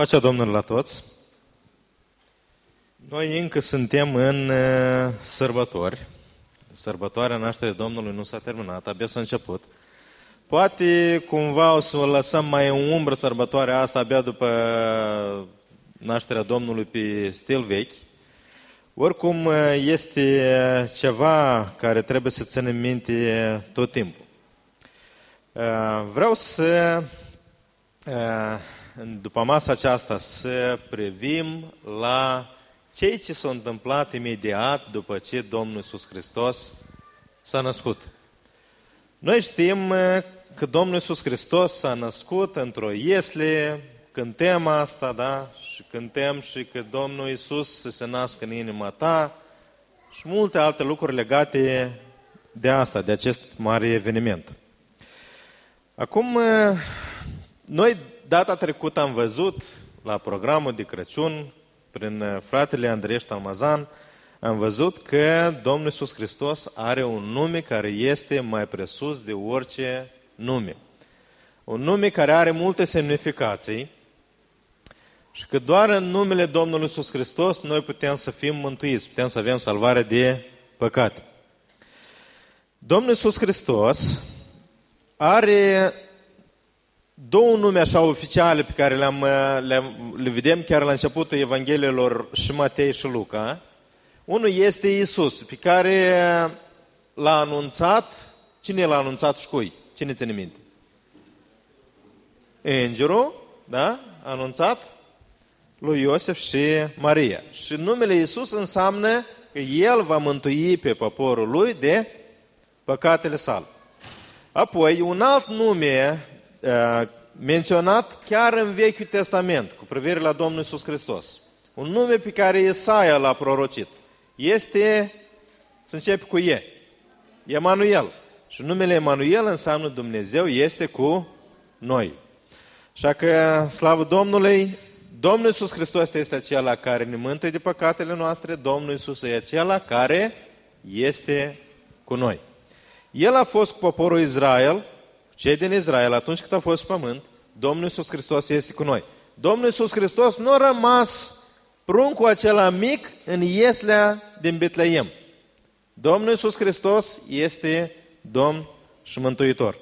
Pacea Domnului la toți! Noi încă suntem în uh, sărbători. Sărbătoarea nașterii Domnului nu s-a terminat, abia s-a început. Poate cumva o să o lăsăm mai în umbră sărbătoarea asta abia după nașterea Domnului pe stil vechi. Oricum uh, este ceva care trebuie să ținem minte tot timpul. Uh, vreau să după masa aceasta să privim la cei ce s-a întâmplat imediat după ce Domnul Iisus Hristos s-a născut. Noi știm că Domnul Iisus Hristos s-a născut într-o iesle, cântăm asta, da? Și cântăm și că Domnul Iisus să se nască în inima ta și multe alte lucruri legate de asta, de acest mare eveniment. Acum, noi Data trecută am văzut la programul de Crăciun, prin uh, fratele Andrei Talmazan, am văzut că Domnul Iisus Hristos are un nume care este mai presus de orice nume. Un nume care are multe semnificații și că doar în numele Domnului Iisus Hristos noi putem să fim mântuiți, putem să avem salvare de păcate. Domnul Iisus Hristos are două nume așa oficiale pe care le-am, le, le vedem chiar la începutul Evangheliilor și Matei și Luca. Unul este Isus, pe care l-a anunțat, cine l-a anunțat și cui? Cine ține minte? Îngerul, da? A anunțat lui Iosef și Maria. Și numele Isus înseamnă că El va mântui pe poporul lui de păcatele sale. Apoi, un alt nume Uh, menționat chiar în Vechiul Testament cu privire la Domnul Isus Hristos. Un nume pe care Isaia l-a prorocit. Este, să încep cu E, Emanuel. Și numele Emanuel înseamnă Dumnezeu este cu noi. Așa că, slavă Domnului, Domnul Iisus Hristos este acela care ne mântuie de păcatele noastre, Domnul Iisus e acela care este cu noi. El a fost cu poporul Israel cei din Israel, atunci când a fost pământ, Domnul Iisus Hristos este cu noi. Domnul Iisus Hristos nu a rămas pruncul acela mic în ieslea din Betleem. Domnul Iisus Hristos este Domn și Mântuitor.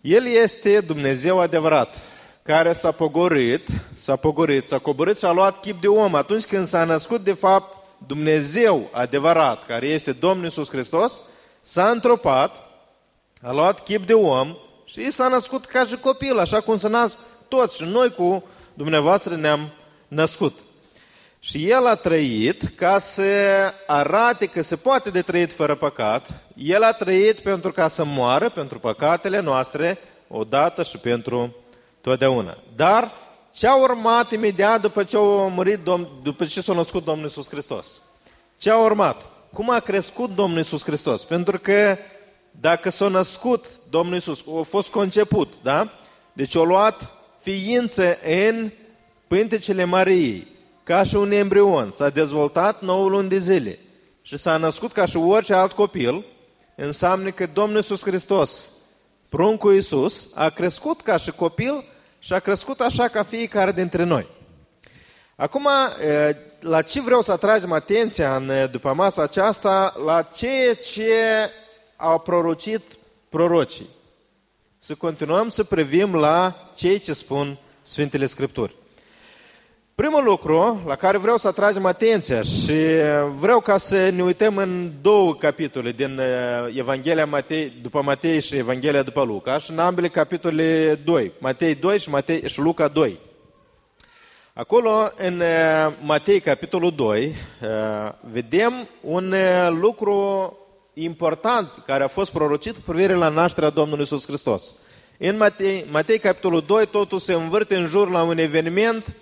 El este Dumnezeu adevărat, care s-a pogorât, s-a pogorât, s-a coborât și a luat chip de om. Atunci când s-a născut, de fapt, Dumnezeu adevărat, care este Domnul Iisus Hristos, s-a întropat a luat chip de om și s-a născut ca și copil, așa cum se nasc toți. Și noi cu dumneavoastră ne-am născut. Și el a trăit ca să arate că se poate de trăit fără păcat. El a trăit pentru ca să moară pentru păcatele noastre odată și pentru totdeauna. Dar ce a urmat imediat după ce a murit, după ce s-a născut Domnul Iisus Hristos? Ce a urmat? Cum a crescut Domnul Iisus Hristos? Pentru că dacă s-a născut Domnul Iisus, a fost conceput, da? Deci a luat ființă în pântecele Mariei, ca și un embrion, s-a dezvoltat 9 luni de zile și s-a născut ca și orice alt copil, înseamnă că Domnul Iisus Hristos, pruncul Iisus, a crescut ca și copil și a crescut așa ca fiecare dintre noi. Acum, la ce vreau să atragem atenția în după masa aceasta? La ceea ce au prorocit prorocii. Să continuăm să privim la cei ce spun Sfintele Scripturi. Primul lucru la care vreau să atragem atenția și vreau ca să ne uităm în două capitole din uh, Evanghelia Matei, după Matei și Evanghelia după Luca și în ambele capitole 2, Matei 2 și, Matei, și Luca 2. Acolo, în uh, Matei, capitolul 2, uh, vedem un lucru important care a fost prorocit cu privire la nașterea Domnului Iisus Hristos. În Matei, Matei, capitolul 2, totul se învârte în jur la un eveniment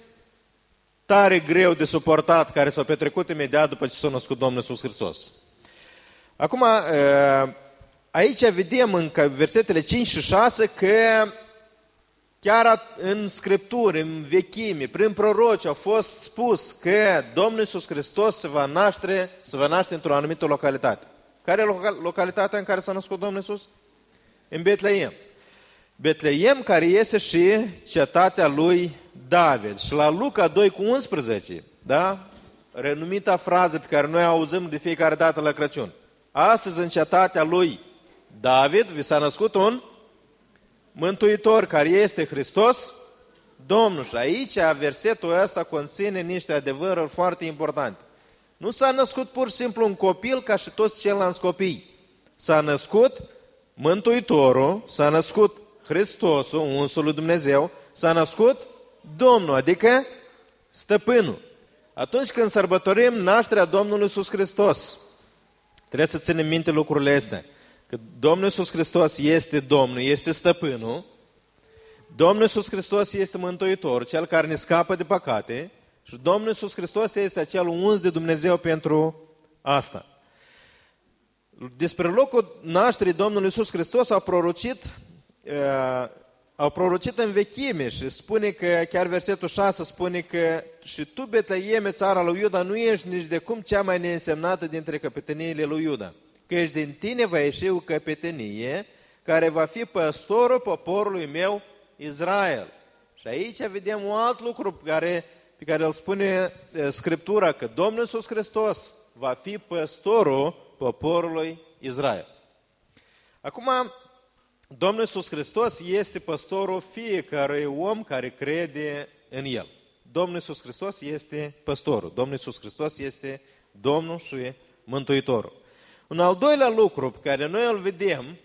tare greu de suportat, care s-a petrecut imediat după ce s-a născut Domnul Iisus Hristos. Acum, aici vedem în versetele 5 și 6 că chiar în Scripturi, în vechime, prin proroci a fost spus că Domnul Iisus Hristos se va naște, se va naște într-o anumită localitate. Care e localitatea în care s-a născut Domnul Iisus? În Betleem. Betleem care este și cetatea lui David. Și la Luca 2 cu 11, da? Renumita frază pe care noi auzim de fiecare dată la Crăciun. Astăzi în cetatea lui David vi s-a născut un Mântuitor care este Hristos, Domnul. Și aici versetul ăsta conține niște adevăruri foarte importante. Nu s-a născut pur și simplu un copil ca și toți ceilalți copii. S-a născut Mântuitorul, s-a născut Hristosul, unsul lui Dumnezeu, s-a născut Domnul, adică stăpânul. Atunci când sărbătorim nașterea Domnului Iisus Hristos, trebuie să ținem minte lucrurile astea. Că Domnul Iisus Hristos este Domnul, este stăpânul, Domnul Iisus Hristos este Mântuitor, Cel care ne scapă de păcate și Domnul Iisus Hristos este acel uns de Dumnezeu pentru asta. Despre locul nașterii Domnului Iisus Hristos au prorocit, uh, au prorocit în vechime și spune că, chiar versetul 6 spune că și tu, Betleeme, țara lui Iuda, nu ești nici de cum cea mai neînsemnată dintre căpeteniile lui Iuda, că ești din tine va ieși o căpetenie care va fi păstorul poporului meu Israel. Și aici vedem un alt lucru pe care, pe care îl spune Scriptura, că Domnul Iisus Hristos va fi păstorul poporului Israel. Acum, Domnul Iisus Hristos este păstorul fiecărui om care crede în El. Domnul Iisus Hristos este păstorul. Domnul Iisus Hristos este Domnul și Mântuitorul. Un al doilea lucru pe care noi îl vedem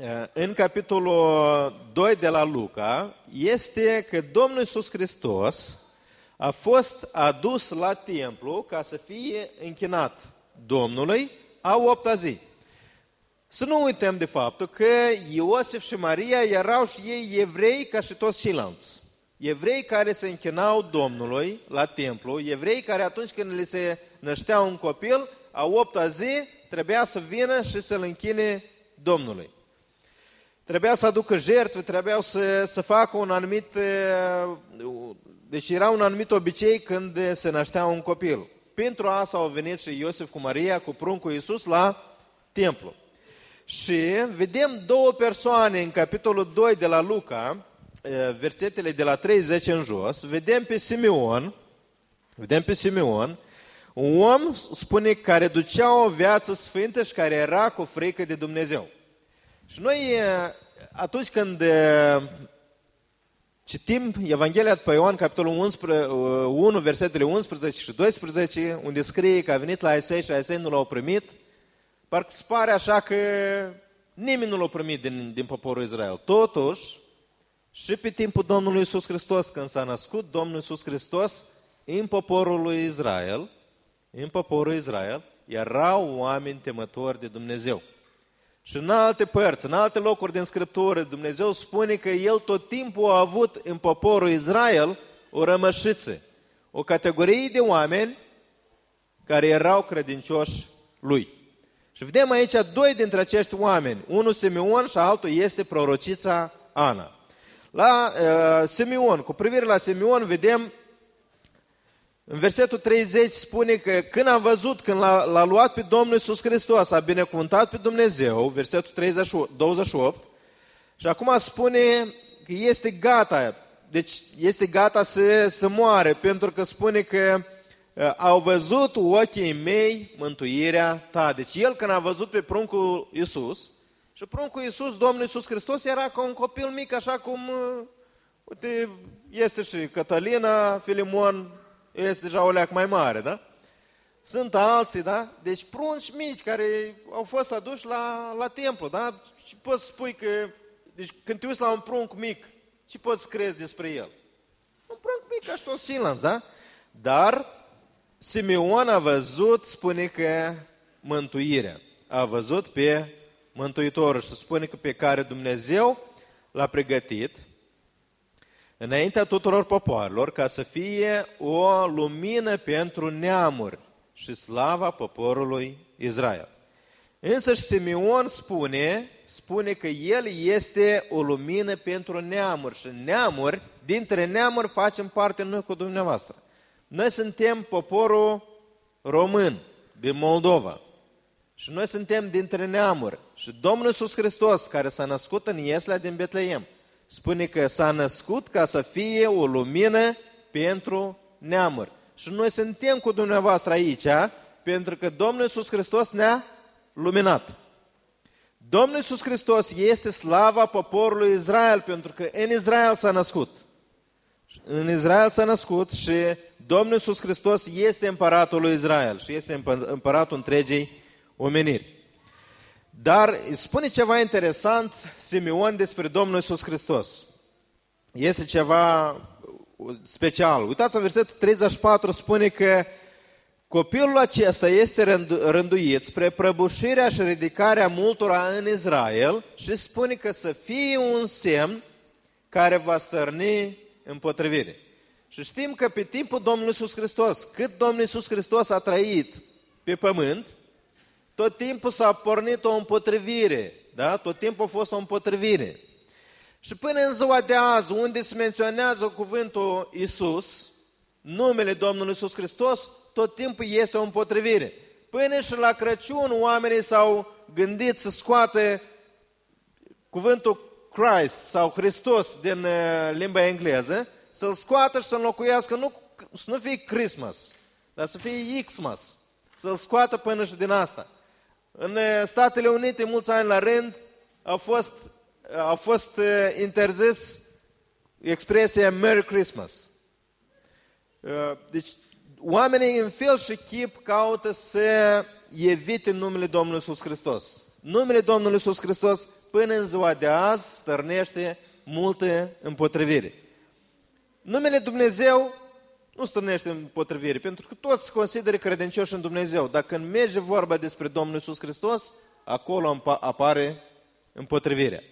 Eh, în capitolul 2 de la Luca este că Domnul Iisus Hristos a fost adus la templu ca să fie închinat Domnului a opta zi. Să nu uităm de faptul că Iosif și Maria erau și ei evrei ca și toți ceilalți. Evrei care se închinau Domnului la templu, evrei care atunci când le se năștea un copil, a opta zi trebuia să vină și să-l închine Domnului. Trebuia să aducă jertfe, trebuiau să, să facă un anumit... Deci era un anumit obicei când se năștea un copil. Pentru asta au venit și Iosif cu Maria, cu pruncul Iisus la templu. Și vedem două persoane în capitolul 2 de la Luca, versetele de la 30 în jos, vedem pe Simeon, vedem pe Simeon, un om, spune, care ducea o viață sfântă și care era cu frică de Dumnezeu. Și noi, atunci când citim Evanghelia pe Ioan, capitolul 11, 1, versetele 11 și 12, unde scrie că a venit la Isai și Isai nu l-au primit, parcă se pare așa că nimeni nu l-a primit din, din poporul Israel. Totuși, și pe timpul Domnului Iisus Hristos, când s-a născut Domnul Iisus Hristos, în poporul lui Israel, în poporul Israel, erau oameni temători de Dumnezeu. Și în alte părți, în alte locuri din Scriptură, Dumnezeu spune că El tot timpul a avut în poporul Israel o rămășiță, o categorie de oameni care erau credincioși Lui. Și vedem aici doi dintre acești oameni, unul Simeon și altul este prorocița Ana. La uh, Simeon, cu privire la Simeon, vedem în versetul 30 spune că când a văzut, când l-a, l-a luat pe Domnul Iisus Hristos, a binecuvântat pe Dumnezeu, versetul 38, 28, și acum spune că este gata, deci este gata să, să moare, pentru că spune că uh, au văzut ochii mei mântuirea ta. Deci el când a văzut pe pruncul Iisus, și pruncul Iisus, Domnul Iisus Hristos, era ca un copil mic, așa cum, uh, uite, este și Cătălina, Filimon, este deja o leac mai mare, da? Sunt alții, da? Deci prunci mici care au fost aduși la, la templu, da? Și poți spui că, deci când te uiți la un prunc mic, ce poți crezi despre el? Un prunc mic ca și toți ceilalți, da? Dar Simeon a văzut, spune că mântuirea. A văzut pe Mântuitorul și spune că pe care Dumnezeu l-a pregătit înaintea tuturor popoarelor ca să fie o lumină pentru neamuri și slava poporului Israel. Însă și Simeon spune, spune că el este o lumină pentru neamuri și neamuri, dintre neamuri facem parte noi cu dumneavoastră. Noi suntem poporul român din Moldova și noi suntem dintre neamuri și Domnul Iisus Hristos care s-a născut în Iesla din Betleem, Spune că s-a născut ca să fie o lumină pentru neamuri. Și noi suntem cu dumneavoastră aici, pentru că Domnul Iisus Hristos ne-a luminat. Domnul Iisus Hristos este slava poporului Israel, pentru că în Israel s-a născut. În Israel s-a născut și Domnul Iisus Hristos este împăratul lui Israel și este împăratul întregii omeniri. Dar spune ceva interesant Simeon despre Domnul Iisus Hristos. Este ceva special. Uitați în versetul 34 spune că copilul acesta este rânduit spre prăbușirea și ridicarea multora în Israel și spune că să fie un semn care va stărni împotrivire. Și știm că pe timpul Domnului Iisus Hristos, cât Domnul Iisus Hristos a trăit pe pământ, tot timpul s-a pornit o împotrivire, da? Tot timpul a fost o împotrivire. Și până în ziua de azi, unde se menționează cuvântul Iisus, numele Domnului Iisus Hristos, tot timpul este o împotrivire. Până și la Crăciun, oamenii s-au gândit să scoată cuvântul Christ sau Hristos din uh, limba engleză, să-l scoată și să înlocuiască, nu, să nu fie Christmas, dar să fie Xmas. Să-l scoată până și din asta. În uh, Statele Unite, mulți ani la rând, a fost, a fost uh, interzis expresia Merry Christmas. Deci, oamenii în fel și chip caută să evite numele Domnului Iisus Hristos. Numele Domnului Iisus Hristos până în ziua de azi stărnește multe împotrivire. Numele Dumnezeu nu stârnește împotrivire, pentru că toți se consideră credincioși în Dumnezeu. Dacă când merge vorba despre Domnul Iisus Hristos, acolo apare împotrivirea.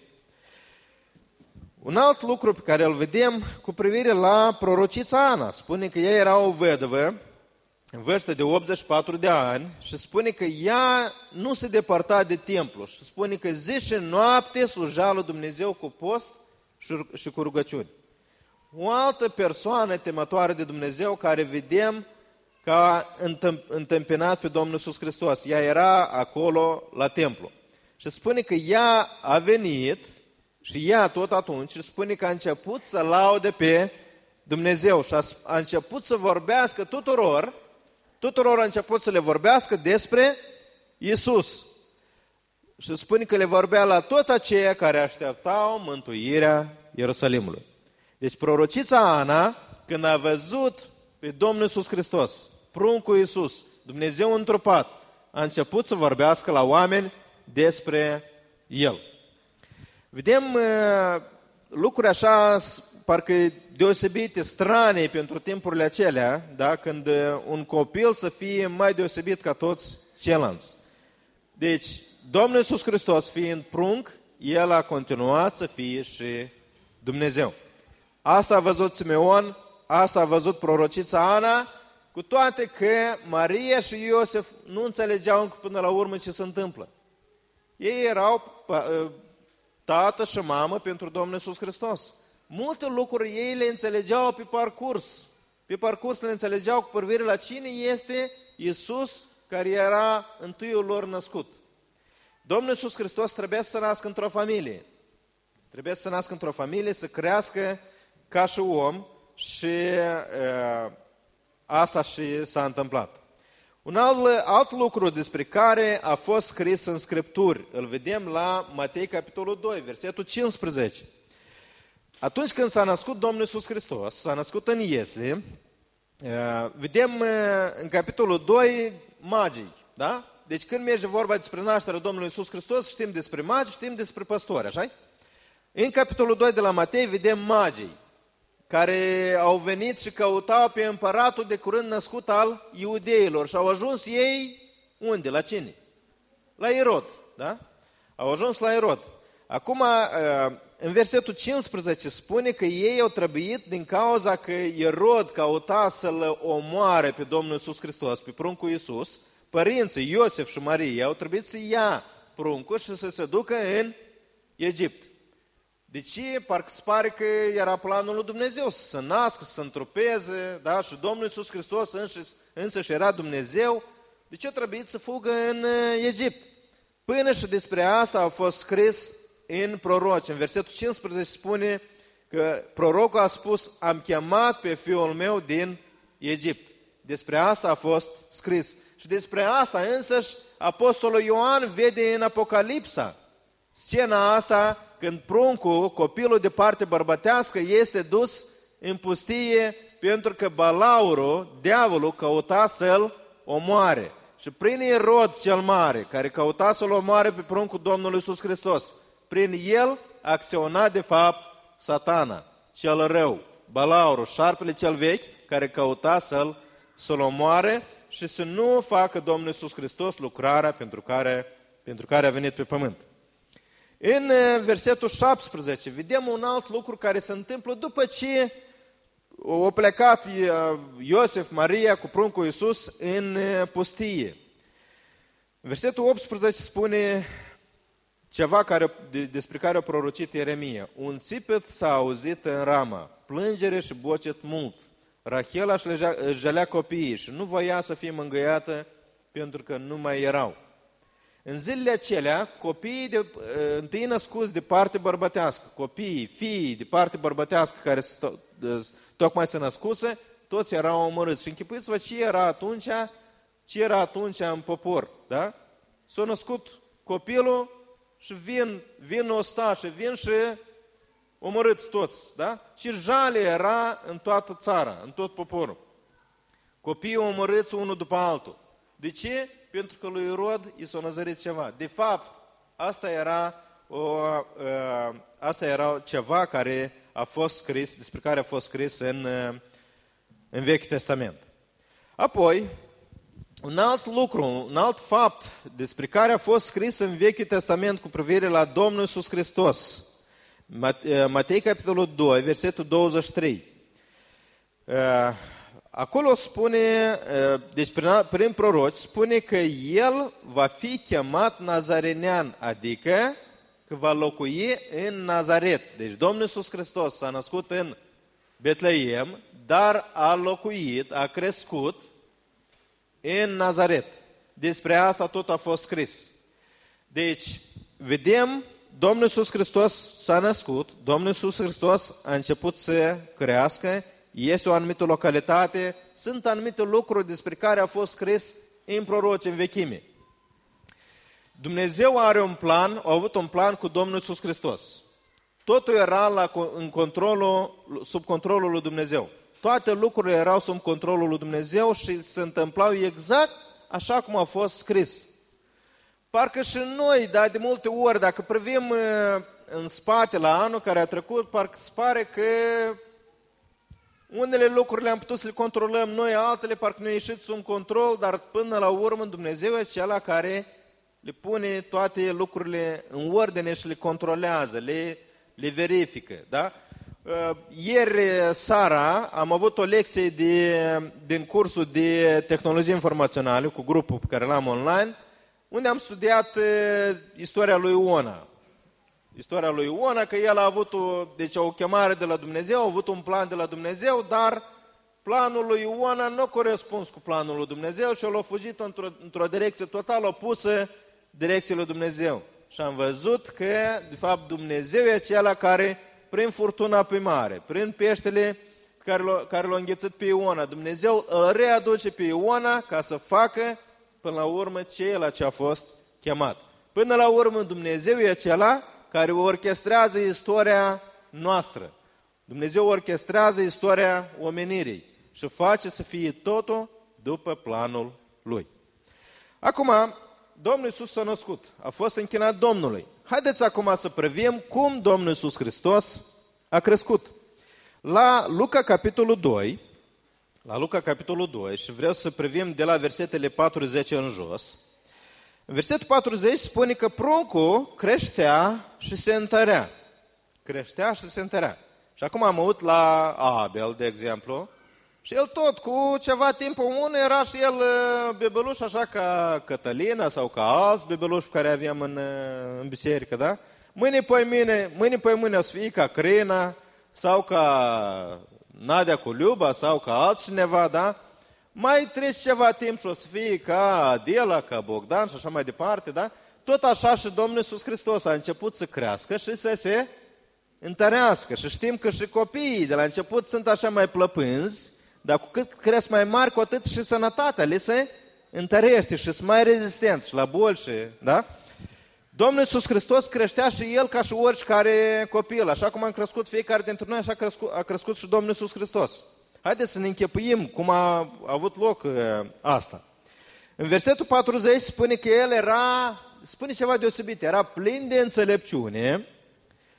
Un alt lucru pe care îl vedem cu privire la prorocița Ana. Spune că ea era o vădăvă în vârstă de 84 de ani și spune că ea nu se depărta de templu și spune că zi și noapte sluja lui Dumnezeu cu post și cu rugăciuni. O altă persoană temătoare de Dumnezeu care vedem că a întâmpinat pe Domnul Iisus Hristos. Ea era acolo la templu. Și spune că ea a venit și ea tot atunci și spune că a început să laude pe Dumnezeu și a, a început să vorbească tuturor tuturor a început să le vorbească despre Isus. Și spune că le vorbea la toți aceia care așteptau mântuirea Ierusalimului. Deci prorocița Ana, când a văzut pe Domnul Iisus Hristos, pruncul Iisus, Dumnezeu întrupat, a început să vorbească la oameni despre El. Vedem uh, lucruri așa, parcă deosebite, strane pentru timpurile acelea, da? când uh, un copil să fie mai deosebit ca toți ceilalți. Deci, Domnul Iisus Hristos fiind prunc, El a continuat să fie și Dumnezeu. Asta a văzut Simeon, asta a văzut prorocița Ana, cu toate că Maria și Iosef nu înțelegeau încă până la urmă ce se întâmplă. Ei erau uh, tată și mamă pentru Domnul Iisus Hristos multe lucruri ei le înțelegeau pe parcurs. Pe parcurs le înțelegeau cu privire la cine este Iisus care era întâiul lor născut. Domnul Iisus Hristos trebuia să nască într-o familie. Trebuie să nască într-o familie, să crească ca și om și uh, asta și s-a întâmplat. Un alt, alt lucru despre care a fost scris în Scripturi, îl vedem la Matei, capitolul 2, versetul 15. Atunci când s-a născut Domnul Iisus Hristos, s-a născut în Iesle, uh, vedem uh, în capitolul 2 magii, da? Deci când merge vorba despre nașterea Domnului Iisus Hristos, știm despre magi, știm despre păstori, așa În capitolul 2 de la Matei vedem magii care au venit și căutau pe împăratul de curând născut al iudeilor și au ajuns ei unde? La cine? La Irod, da? Au ajuns la Irod. Acum, uh, în versetul 15 spune că ei au trebuit din cauza că Erod căuta să-l omoare pe Domnul Iisus Hristos, pe pruncul Iisus, părinții Iosef și Maria au trebuit să ia pruncul și să se ducă în Egipt. De ce? Parcă se pare că era planul lui Dumnezeu să se nască, să se întrupeze, da? și Domnul Iisus Hristos însă și era Dumnezeu. De ce a trebuit să fugă în Egipt? Până și despre asta a fost scris în proroci. În versetul 15 spune că prorocul a spus, am chemat pe fiul meu din Egipt. Despre asta a fost scris. Și despre asta însăși Apostolul Ioan vede în Apocalipsa. Scena asta când pruncul, copilul de parte bărbătească, este dus în pustie pentru că balaurul, diavolul, căuta să-l omoare. Și prin Irod cel mare, care căuta să-l omoare pe pruncul Domnului Iisus Hristos, prin el acționa de fapt satana, cel rău, balaurul, șarpele cel vechi, care căuta să-l, să-l omoare și să nu facă Domnul Iisus Hristos lucrarea pentru care, pentru care a venit pe pământ. În uh, versetul 17 vedem un alt lucru care se întâmplă după ce au plecat uh, Iosef, Maria cu pruncul Iisus în uh, pustie. Versetul 18 spune ceva care, despre care a prorocit Ieremia. Un țipet s-a auzit în Rama, plângere și bocet mult. Rachela își jalea copiii și nu voia să fie mângâiată pentru că nu mai erau. În zilele acelea, copiii de, ă, întâi născuți de parte bărbătească, copiii, fiii de parte bărbătească care tocmai se născuse, toți erau omorâți. Și închipuiți-vă ce era atunci, ce era atunci în popor, da? S-a născut copilul și vin, vin ostașe, vin și omorâți toți, da? Și jale era în toată țara, în tot poporul. Copiii omorâți unul după altul. De ce? Pentru că lui Irod i s-a năzărit ceva. De fapt, asta era, o, uh, asta era ceva care a fost scris, despre care a fost scris în, uh, în Vechiul Testament. Apoi, un alt lucru, un alt fapt despre care a fost scris în Vechiul Testament cu privire la Domnul Iisus Hristos. Matei, capitolul 2, versetul 23. Acolo spune, deci prin, prin proroci, spune că el va fi chemat nazarenean, adică că va locui în Nazaret. Deci Domnul Iisus Hristos s-a născut în Betleem, dar a locuit, a crescut în Nazaret. Despre asta tot a fost scris. Deci, vedem, Domnul Iisus Hristos s-a născut, Domnul Iisus Hristos a început să crească, este o anumită localitate, sunt anumite lucruri despre care a fost scris în proroci în vechime. Dumnezeu are un plan, a avut un plan cu Domnul Iisus Hristos. Totul era la, în controlul, sub controlul lui Dumnezeu. Toate lucrurile erau sub controlul lui Dumnezeu și se întâmplau exact așa cum a fost scris. Parcă și noi, dar de multe ori, dacă privim uh, în spate la anul care a trecut, parcă se pare că unele lucruri le-am putut să le controlăm noi, altele parcă nu a ieșit sub control, dar până la urmă Dumnezeu e cel care le pune toate lucrurile în ordine și le controlează, le, le verifică. Da? Uh, ieri seara am avut o lecție de, din cursul de tehnologie informaționale cu grupul pe care l-am online, unde am studiat uh, istoria lui Iona istoria lui Iona, că el a avut o, deci o chemare de la Dumnezeu, a avut un plan de la Dumnezeu, dar planul lui Iona nu a corespuns cu planul lui Dumnezeu și el a fugit într-o, într direcție total opusă direcției lui Dumnezeu. Și am văzut că, de fapt, Dumnezeu e acela care, prin furtuna pe mare, prin peștele care l-a, care l-a înghețit pe Iona, Dumnezeu îl readuce pe Iona ca să facă, până la urmă, ce la ce a fost chemat. Până la urmă, Dumnezeu e acela care orchestrează istoria noastră. Dumnezeu orchestrează istoria omenirii și face să fie totul după planul Lui. Acum, Domnul Iisus s-a născut, a fost închinat Domnului. Haideți acum să privim cum Domnul Iisus Hristos a crescut. La Luca, capitolul 2, la Luca, capitolul 2, și vreau să privim de la versetele 40 în jos, în versetul 40 spune că pruncul creștea și se întărea. Creștea și se întărea. Și acum am avut la Abel, de exemplu, și el tot, cu ceva timp comun, era și el uh, bebeluș așa ca Cătălina sau ca alți bebeluși pe care aveam în, uh, în biserică, da? Mâine pe mâine, mâine pe mâine o să fie ca Crina sau ca Nadia cu Liuba sau ca altcineva, da? Mai trece ceva timp și o să fie ca Adela, ca Bogdan și așa mai departe, da? tot așa și Domnul Iisus Hristos a început să crească și să se întărească. Și știm că și copiii de la început sunt așa mai plăpânzi, dar cu cât cresc mai mari, cu atât și sănătatea le se întărește și sunt mai rezistenți și la boli și, da? Domnul Iisus Hristos creștea și El ca și oricare copil. Așa cum am crescut fiecare dintre noi, așa a crescut, a crescut și Domnul Iisus Hristos. Haideți să ne închepuim cum a avut loc uh, asta. În versetul 40 spune că El era, spune ceva deosebit, era plin de înțelepciune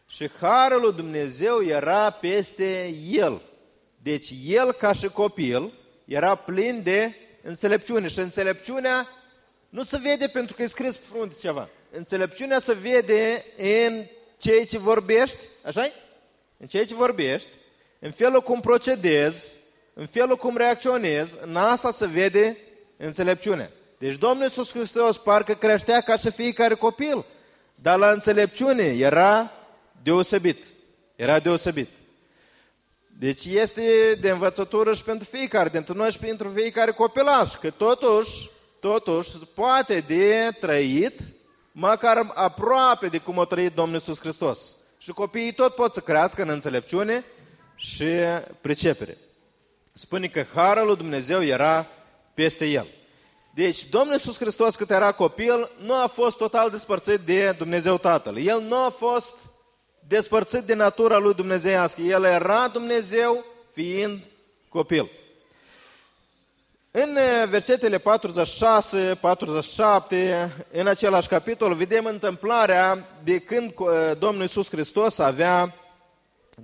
și harul lui Dumnezeu era peste El. Deci El ca și copil era plin de înțelepciune și înțelepciunea nu se vede pentru că e scris pe frunte ceva. Înțelepciunea se vede în ceea ce vorbești, așa În ceea ce vorbești, în felul cum procedezi, în felul cum reacționezi, în asta se vede înțelepciunea. Deci Domnul Iisus Hristos parcă creștea ca și fiecare copil, dar la înțelepciune era deosebit. Era deosebit. Deci este de învățătură și pentru fiecare dintre noi și pentru fiecare copilaș, că totuși, totuși poate de trăit măcar aproape de cum a trăit Domnul Iisus Hristos. Și copiii tot pot să crească în înțelepciune și pricepere. Spune că harul lui Dumnezeu era peste el. Deci, Domnul Iisus Hristos, cât era copil, nu a fost total despărțit de Dumnezeu Tatăl. El nu a fost despărțit de natura lui dumnezeiască. El era Dumnezeu fiind copil. În uh, versetele 46, 47, în același capitol, vedem întâmplarea de când uh, Domnul Iisus Hristos avea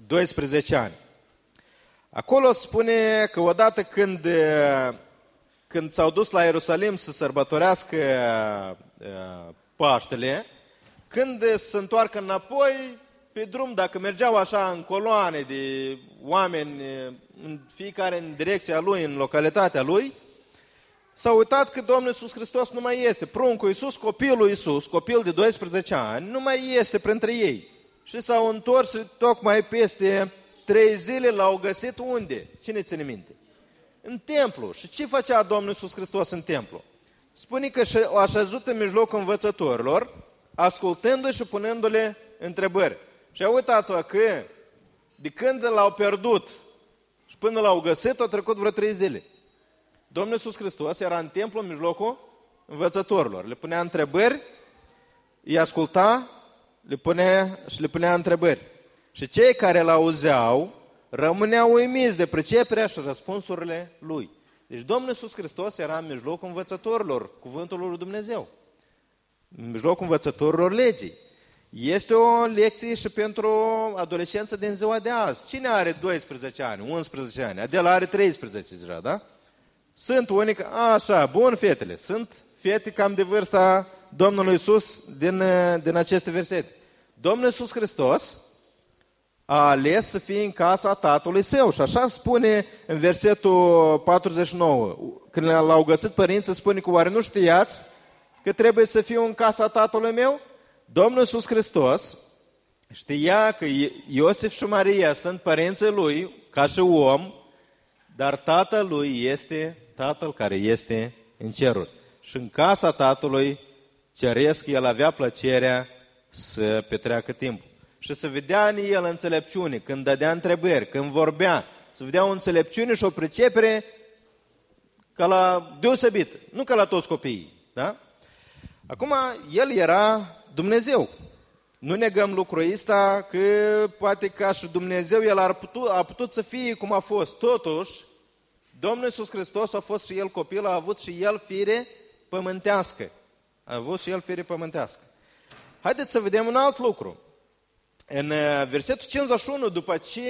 12 ani. Acolo spune că odată când, uh, când s-au dus la Ierusalim să sărbătorească Paștele, când se întoarcă înapoi, pe drum, dacă mergeau așa în coloane de oameni, în fiecare în direcția lui, în localitatea lui, s-au uitat că Domnul Iisus Hristos nu mai este. Pruncul Iisus, copilul Iisus, copil de 12 ani, nu mai este printre ei. Și s-au întors tocmai peste trei zile l-au găsit unde? Cine ține minte? În templu. Și ce făcea Domnul Iisus Hristos în templu? Spune că a așezut în mijlocul învățătorilor, ascultându-și și punându-le întrebări. Și uitați-vă că de când l-au pierdut și până l-au găsit, au trecut vreo trei zile. Domnul Iisus Hristos era în templu în mijlocul învățătorilor. Le punea întrebări, îi asculta, le punea și le punea întrebări. Și cei care l auzeau rămâneau uimiți de priceperea și răspunsurile lui. Deci Domnul Iisus Hristos era în mijlocul învățătorilor, cuvântul lui Dumnezeu. În mijlocul învățătorilor legii. Este o lecție și pentru adolescență din ziua de azi. Cine are 12 ani, 11 ani? Adela are 13 deja, da? Sunt unii, așa, bun fetele, sunt fete cam de vârsta Domnului Isus din, din aceste versete. Domnul Iisus Hristos a ales să fie în casa tatălui său și așa spune în versetul 49. Când l-au găsit părinții, spune că oare nu știați că trebuie să fiu în casa tatălui meu? Domnul Iisus Hristos știa că Iosif și Maria sunt părinții lui ca și om, dar tatăl lui este tatăl care este în ceruri. Și în casa tatălui ceresc el avea plăcerea să petreacă timpul. Și să vedea în el înțelepciune, când dădea întrebări, când vorbea, să vedea o înțelepciune și o pricepere ca la deosebit, nu ca la toți copiii. Da? Acum, el era Dumnezeu. Nu negăm lucrul ăsta că poate ca și Dumnezeu El ar putut, a putut să fie cum a fost. Totuși, Domnul Iisus Hristos a fost și El copil, a avut și El fire pământească. A avut și El fire pământească. Haideți să vedem un alt lucru. În uh, versetul 51, după ce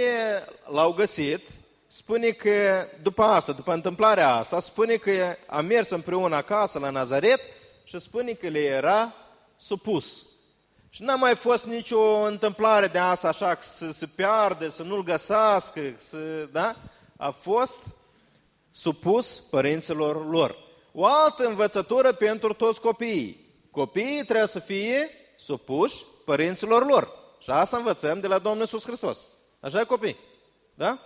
l-au găsit, spune că după asta, după întâmplarea asta, spune că a mers împreună acasă la Nazaret și spune că le era supus. Și n-a mai fost nicio întâmplare de asta așa, să se piardă, să nu-l găsească, să, da? A fost supus părinților lor. O altă învățătură pentru toți copiii. Copiii trebuie să fie supuși părinților lor. Și asta învățăm de la Domnul Iisus Hristos. Așa e copii? Da?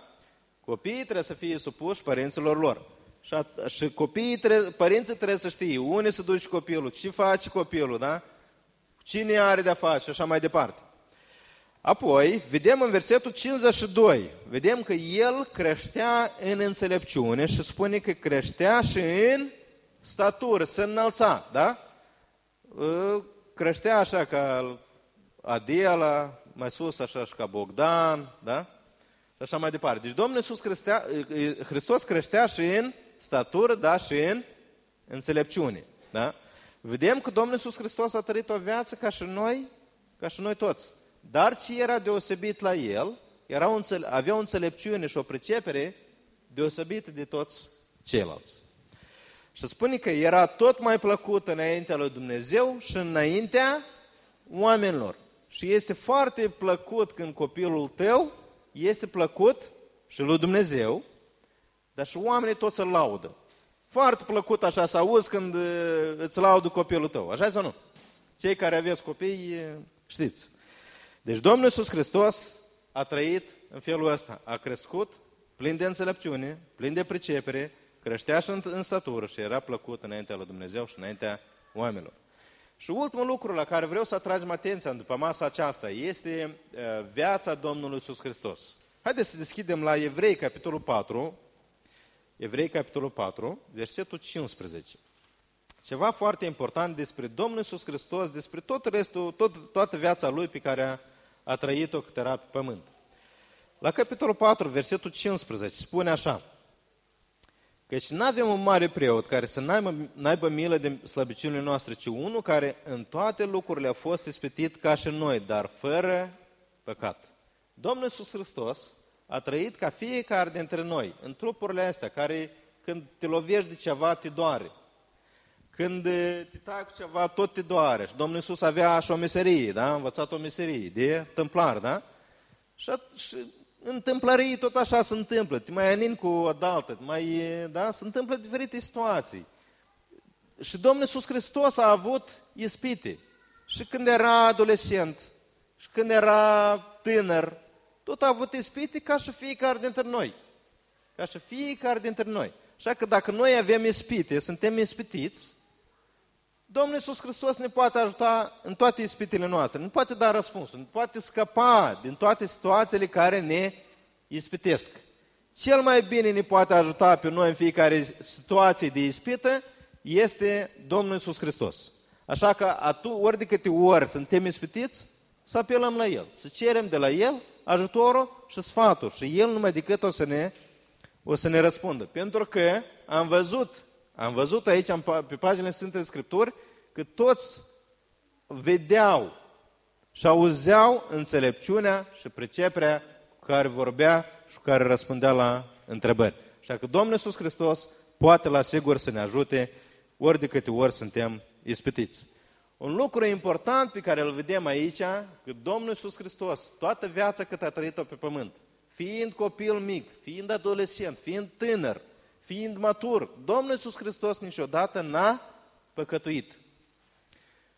Copiii trebuie să fie supuși părinților lor. Și, a, și copiii, trebuie, părinții trebuie să știe unde se duce copilul, ce face copilul, da? cine are de-a face și așa mai departe. Apoi, vedem în versetul 52, vedem că el creștea în înțelepciune și spune că creștea și în statură, se înălța, da? Ă, creștea așa ca Adela, mai sus așa și ca Bogdan, da? Și așa mai departe. Deci Domnul Iisus creștea, Hristos creștea și în statură, da, și în înțelepciune, da? Vedem că Domnul Iisus Hristos a trăit o viață ca și noi, ca și noi toți. Dar ce era deosebit la el, era un, avea o înțelepciune și o pricepere deosebită de toți ceilalți. Și spune că era tot mai plăcut înaintea lui Dumnezeu și înaintea oamenilor. Și este foarte plăcut când copilul tău este plăcut și lui Dumnezeu, dar și oamenii toți îl laudă. Foarte plăcut așa să auzi când uh, îți laudă copilul tău. Așa sau nu? Cei care aveți copii, uh, știți. Deci Domnul Iisus Hristos a trăit în felul ăsta. A crescut plin de înțelepciune, plin de pricepere, creștea și în statură și era plăcut înaintea lui Dumnezeu și înaintea oamenilor. Și ultimul lucru la care vreau să atragem atenția după masa aceasta este uh, viața Domnului Iisus Hristos. Haideți să deschidem la Evrei, capitolul 4, Evrei, capitolul 4, versetul 15. Ceva foarte important despre Domnul Iisus Hristos, despre tot restul, tot, toată viața Lui pe care a, a trăit-o cât era pe pământ. La capitolul 4, versetul 15, spune așa, Căci nu avem un mare preot care să n-aibă, n-aibă milă de slăbiciunile noastre, ci unul care în toate lucrurile a fost ispitit ca și noi, dar fără păcat. Domnul Iisus Hristos a trăit ca fiecare dintre noi, în trupurile astea, care când te lovești de ceva, te doare. Când te tai cu ceva, tot te doare. Și Domnul Iisus avea și o meserie, da? A învățat o meserie de tâmplar, da? Și, și în tâmplării tot așa se întâmplă. Te mai anin cu o daltă, mai, da? Se întâmplă diferite situații. Și Domnul Iisus Hristos a avut ispite. Și când era adolescent, și când era tânăr, tot a avut ispite ca și fiecare dintre noi. Ca și fiecare dintre noi. Așa că dacă noi avem ispite, suntem ispitiți, Domnul Iisus Hristos ne poate ajuta în toate ispitele noastre, ne poate da răspunsul, ne poate scăpa din toate situațiile care ne ispitesc. Cel mai bine ne poate ajuta pe noi în fiecare situație de ispită este Domnul Iisus Hristos. Așa că atu, ori de câte ori suntem ispitiți, să apelăm la El, să cerem de la El ajutorul și sfatul. Și El numai decât o să ne, o să ne răspundă. Pentru că am văzut am văzut aici, pe paginile Sfintei Scripturi, că toți vedeau și auzeau înțelepciunea și priceperea cu care vorbea și cu care răspundea la întrebări. Așa că Domnul Iisus Hristos poate la sigur să ne ajute ori de câte ori suntem ispitiți. Un lucru important pe care îl vedem aici, că Domnul Iisus Hristos, toată viața cât a trăit-o pe pământ, fiind copil mic, fiind adolescent, fiind tânăr, fiind matur, Domnul Iisus Hristos niciodată n-a păcătuit.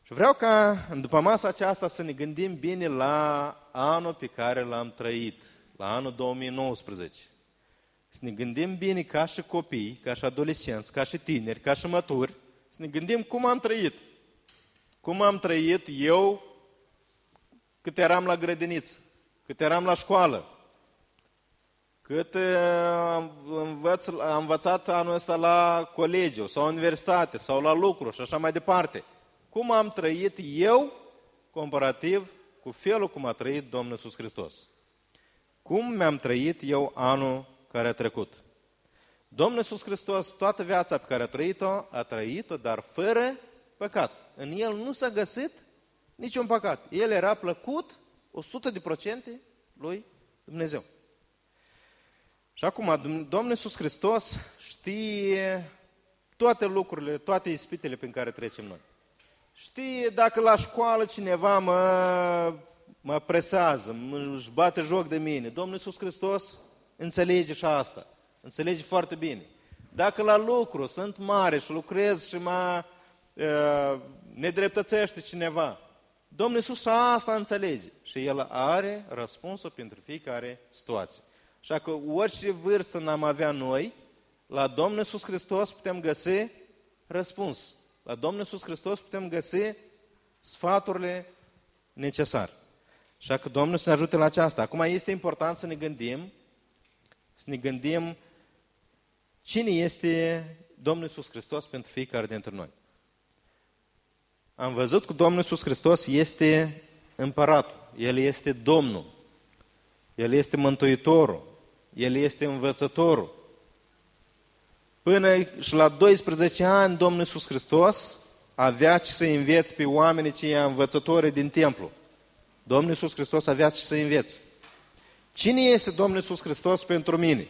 Și vreau ca după masa aceasta să ne gândim bine la anul pe care l-am trăit, la anul 2019. Să ne gândim bine ca și copii, ca și adolescenți, ca și tineri, ca și maturi, să ne gândim cum am trăit. Cum am trăit eu cât eram la grădiniță, cât eram la școală, cât am, învăț, am învățat anul ăsta la colegiu sau universitate sau la lucru și așa mai departe. Cum am trăit eu comparativ cu felul cum a trăit Domnul Iisus Hristos. Cum mi-am trăit eu anul care a trecut. Domnul Iisus Hristos, toată viața pe care a trăit-o, a trăit-o, dar fără păcat. În El nu s-a găsit niciun păcat. El era plăcut 100% lui Dumnezeu. Și acum, Domnul Iisus Hristos știe toate lucrurile, toate ispitele prin care trecem noi. Știe dacă la școală cineva mă, mă presează, își bate joc de mine. Domnul Iisus Hristos înțelege și asta. Înțelege foarte bine. Dacă la lucru sunt mare și lucrez și mă uh, nedreptățește cineva, Domnul Iisus și asta înțelege. Și El are răspunsul pentru fiecare situație. Așa că orice vârstă n-am avea noi, la Domnul Iisus Hristos putem găsi răspuns. La Domnul Iisus Hristos putem găsi sfaturile necesare. Așa că Domnul să ne ajute la aceasta. Acum este important să ne gândim, să ne gândim cine este Domnul Iisus Hristos pentru fiecare dintre noi. Am văzut că Domnul Iisus Hristos este împăratul, El este Domnul, El este Mântuitorul, El este Învățătorul. Până și la 12 ani Domnul Iisus Hristos avea ce să înveți pe oamenii cei învățători din templu. Domnul Iisus Hristos avea ce să înveți. Cine este Domnul Iisus Hristos pentru mine?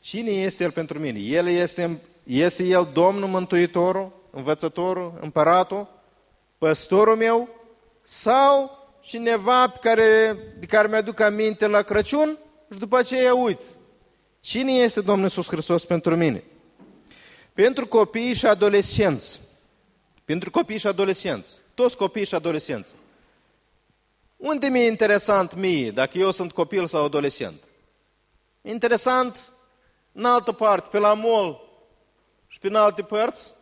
Cine este El pentru mine? El este, este El Domnul Mântuitorul, Învățătorul, Împăratul, Păstorul meu sau cineva pe care, de care mi-aduc aminte la Crăciun și după aceea uit. Cine este Domnul Iisus Hristos pentru mine? Pentru copii și adolescenți. Pentru copii și adolescenți. Toți copii și adolescenți. Unde mi-e interesant mie, dacă eu sunt copil sau adolescent? Interesant în altă parte, pe la mall și pe în alte părți?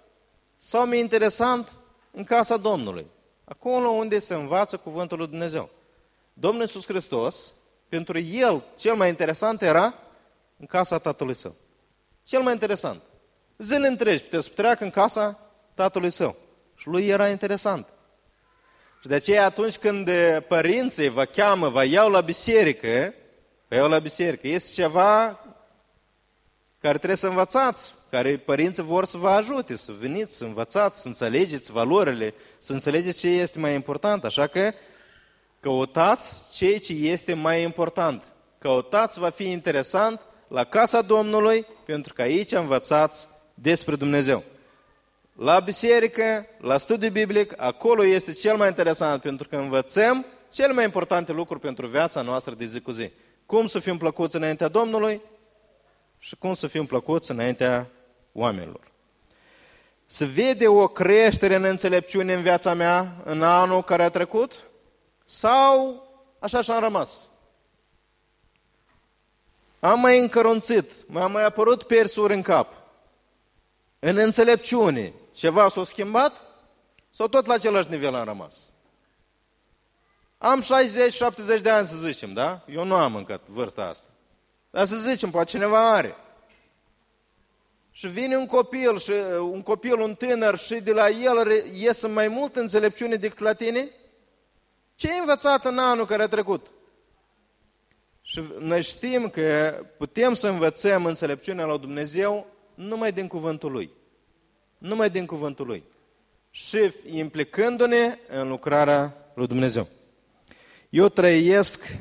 Sau mi-e interesant în casa Domnului? Acolo unde se învață cuvântul lui Dumnezeu. Domnul Iisus Hristos, pentru El, cel mai interesant era în casa tatălui său. Cel mai interesant. Zile întregi putea să treacă în casa tatălui său. Și lui era interesant. Și de aceea atunci când părinții vă cheamă, vă iau la biserică, vă iau la biserică, este ceva care trebuie să învățați, care părinții vor să vă ajute, să veniți, să învățați, să înțelegeți valorile, să înțelegeți ce este mai important. Așa că căutați ceea ce este mai important. Căutați, va fi interesant la casa Domnului, pentru că aici învățați despre Dumnezeu. La biserică, la studiu biblic, acolo este cel mai interesant, pentru că învățăm cele mai importante lucruri pentru viața noastră de zi cu zi. Cum să fim plăcuți înaintea Domnului și cum să fim plăcuți înaintea oamenilor. Se vede o creștere în înțelepciune în viața mea în anul care a trecut? Sau așa și-am rămas? Am mai încărunțit, m-a mai apărut persuri în cap. În înțelepciune, ceva s-a schimbat? Sau tot la același nivel am rămas? Am 60-70 de ani, să zicem, da? Eu nu am încă vârsta asta. Dar să zicem, poate cineva are. Și vine un copil, și un copil, un tânăr, și de la el iese mai mult înțelepciune decât la tine? Ce ai învățat în anul care a trecut? Și noi știm că putem să învățăm înțelepciunea la Dumnezeu numai din cuvântul Lui. Numai din cuvântul Lui. Și implicându-ne în lucrarea lui Dumnezeu. Eu trăiesc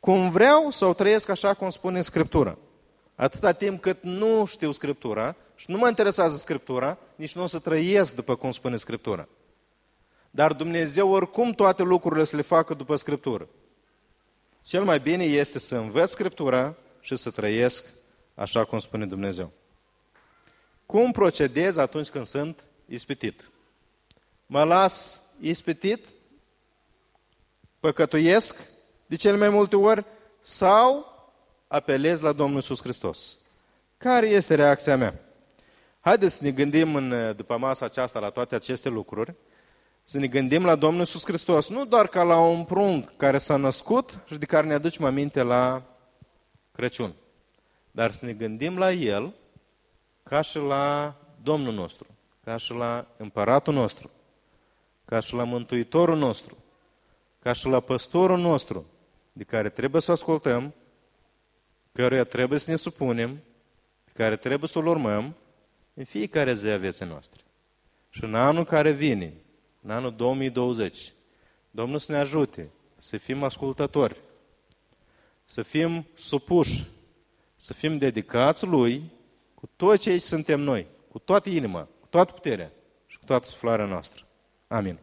cum vreau sau trăiesc așa cum spune în Scriptură. Atâta timp cât nu știu Scriptura și nu mă interesează Scriptura, nici nu o să trăiesc după cum spune Scriptura. Dar Dumnezeu oricum toate lucrurile să le facă după Scriptură. Cel mai bine este să învăț Scriptura și să trăiesc așa cum spune Dumnezeu. Cum procedez atunci când sunt ispitit? Mă las ispitit? Păcătuiesc de cele mai multe ori? Sau apelez la Domnul Iisus Hristos? Care este reacția mea? Haideți să ne gândim în, după masa aceasta la toate aceste lucruri să ne gândim la Domnul Iisus Hristos, nu doar ca la un prunc care s-a născut și de care ne aducem aminte la Crăciun, dar să ne gândim la El ca și la Domnul nostru, ca și la Împăratul nostru, ca și la Mântuitorul nostru, ca și la Păstorul nostru, de care trebuie să ascultăm, căruia trebuie să ne supunem, pe care trebuie să-L urmăm în fiecare zi a vieții noastre. Și în anul care vine, în anul 2020. Domnul să ne ajute să fim ascultători, să fim supuși, să fim dedicați Lui cu tot ce suntem noi, cu toată inima, cu toată puterea și cu toată suflarea noastră. Amin.